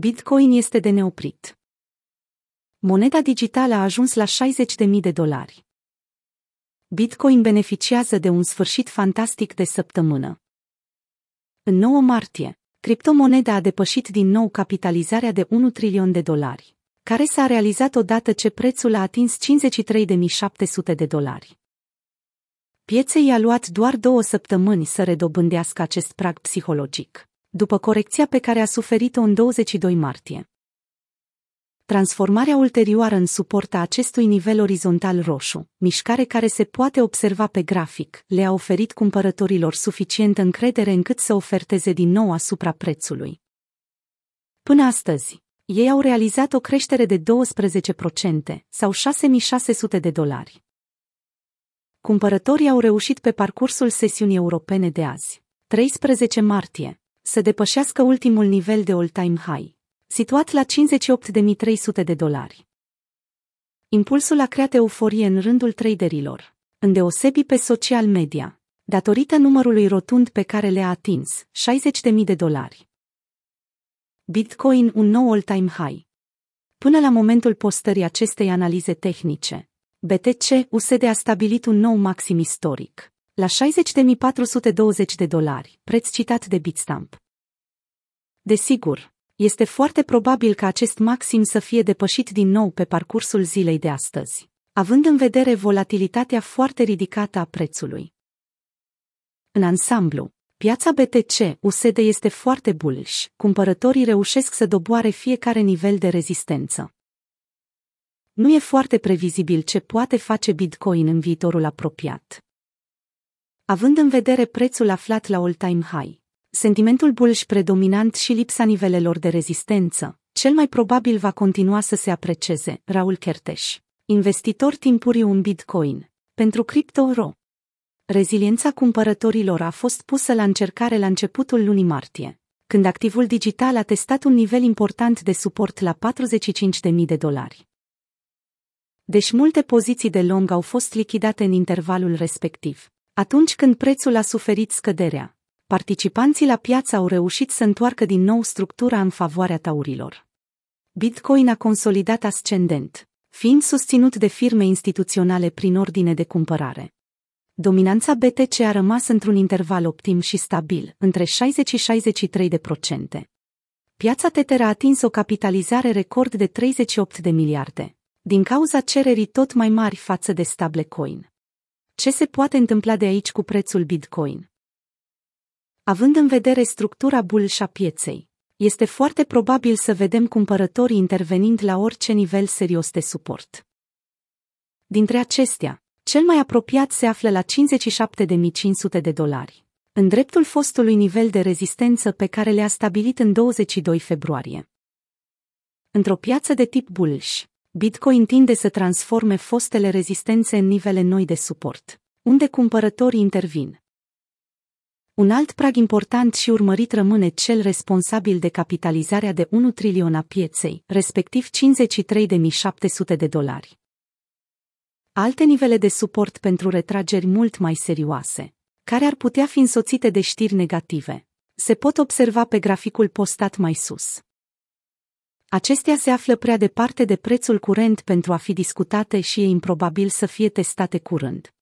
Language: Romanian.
Bitcoin este de neoprit. Moneda digitală a ajuns la 60.000 de dolari. Bitcoin beneficiază de un sfârșit fantastic de săptămână. În 9 martie, criptomoneda a depășit din nou capitalizarea de 1 trilion de dolari, care s-a realizat odată ce prețul a atins 53.700 de dolari. Pieței i-a luat doar două săptămâni să redobândească acest prag psihologic după corecția pe care a suferit-o în 22 martie. Transformarea ulterioară în suport a acestui nivel orizontal roșu, mișcare care se poate observa pe grafic, le-a oferit cumpărătorilor suficient încredere încât să oferteze din nou asupra prețului. Până astăzi, ei au realizat o creștere de 12% sau 6600 de dolari. Cumpărătorii au reușit pe parcursul sesiunii europene de azi, 13 martie, să depășească ultimul nivel de all-time high, situat la 58.300 de dolari. Impulsul a creat euforie în rândul traderilor, îndeosebi pe social media, datorită numărului rotund pe care le-a atins, 60.000 de dolari. Bitcoin un nou all-time high. Până la momentul postării acestei analize tehnice, BTC USD a stabilit un nou maxim istoric, la 60.420 de dolari, preț citat de Bitstamp. Desigur, este foarte probabil ca acest maxim să fie depășit din nou pe parcursul zilei de astăzi, având în vedere volatilitatea foarte ridicată a prețului. În ansamblu, piața BTC USD este foarte bullish, cumpărătorii reușesc să doboare fiecare nivel de rezistență. Nu e foarte previzibil ce poate face Bitcoin în viitorul apropiat. Având în vedere prețul aflat la all-time high, sentimentul bullish predominant și lipsa nivelelor de rezistență, cel mai probabil va continua să se apreceze, Raul Kerteș, investitor timpuriu în Bitcoin, pentru CryptoRo. Reziliența cumpărătorilor a fost pusă la încercare la începutul lunii martie, când activul digital a testat un nivel important de suport la 45.000 de dolari. Deși multe poziții de long au fost lichidate în intervalul respectiv, atunci când prețul a suferit scăderea, participanții la piață au reușit să întoarcă din nou structura în favoarea taurilor. Bitcoin a consolidat ascendent, fiind susținut de firme instituționale prin ordine de cumpărare. Dominanța BTC a rămas într-un interval optim și stabil, între 60 și 63 de procente. Piața Tether a atins o capitalizare record de 38 de miliarde, din cauza cererii tot mai mari față de stablecoin. Ce se poate întâmpla de aici cu prețul Bitcoin? Având în vedere structura bullish a pieței, este foarte probabil să vedem cumpărătorii intervenind la orice nivel serios de suport. Dintre acestea, cel mai apropiat se află la 57.500 de dolari, în dreptul fostului nivel de rezistență pe care le-a stabilit în 22 februarie. Într-o piață de tip bullish, Bitcoin tinde să transforme fostele rezistențe în nivele noi de suport, unde cumpărătorii intervin, un alt prag important și urmărit rămâne cel responsabil de capitalizarea de 1 trilion a pieței, respectiv 53.700 de dolari. Alte nivele de suport pentru retrageri mult mai serioase, care ar putea fi însoțite de știri negative, se pot observa pe graficul postat mai sus. Acestea se află prea departe de prețul curent pentru a fi discutate și e improbabil să fie testate curând.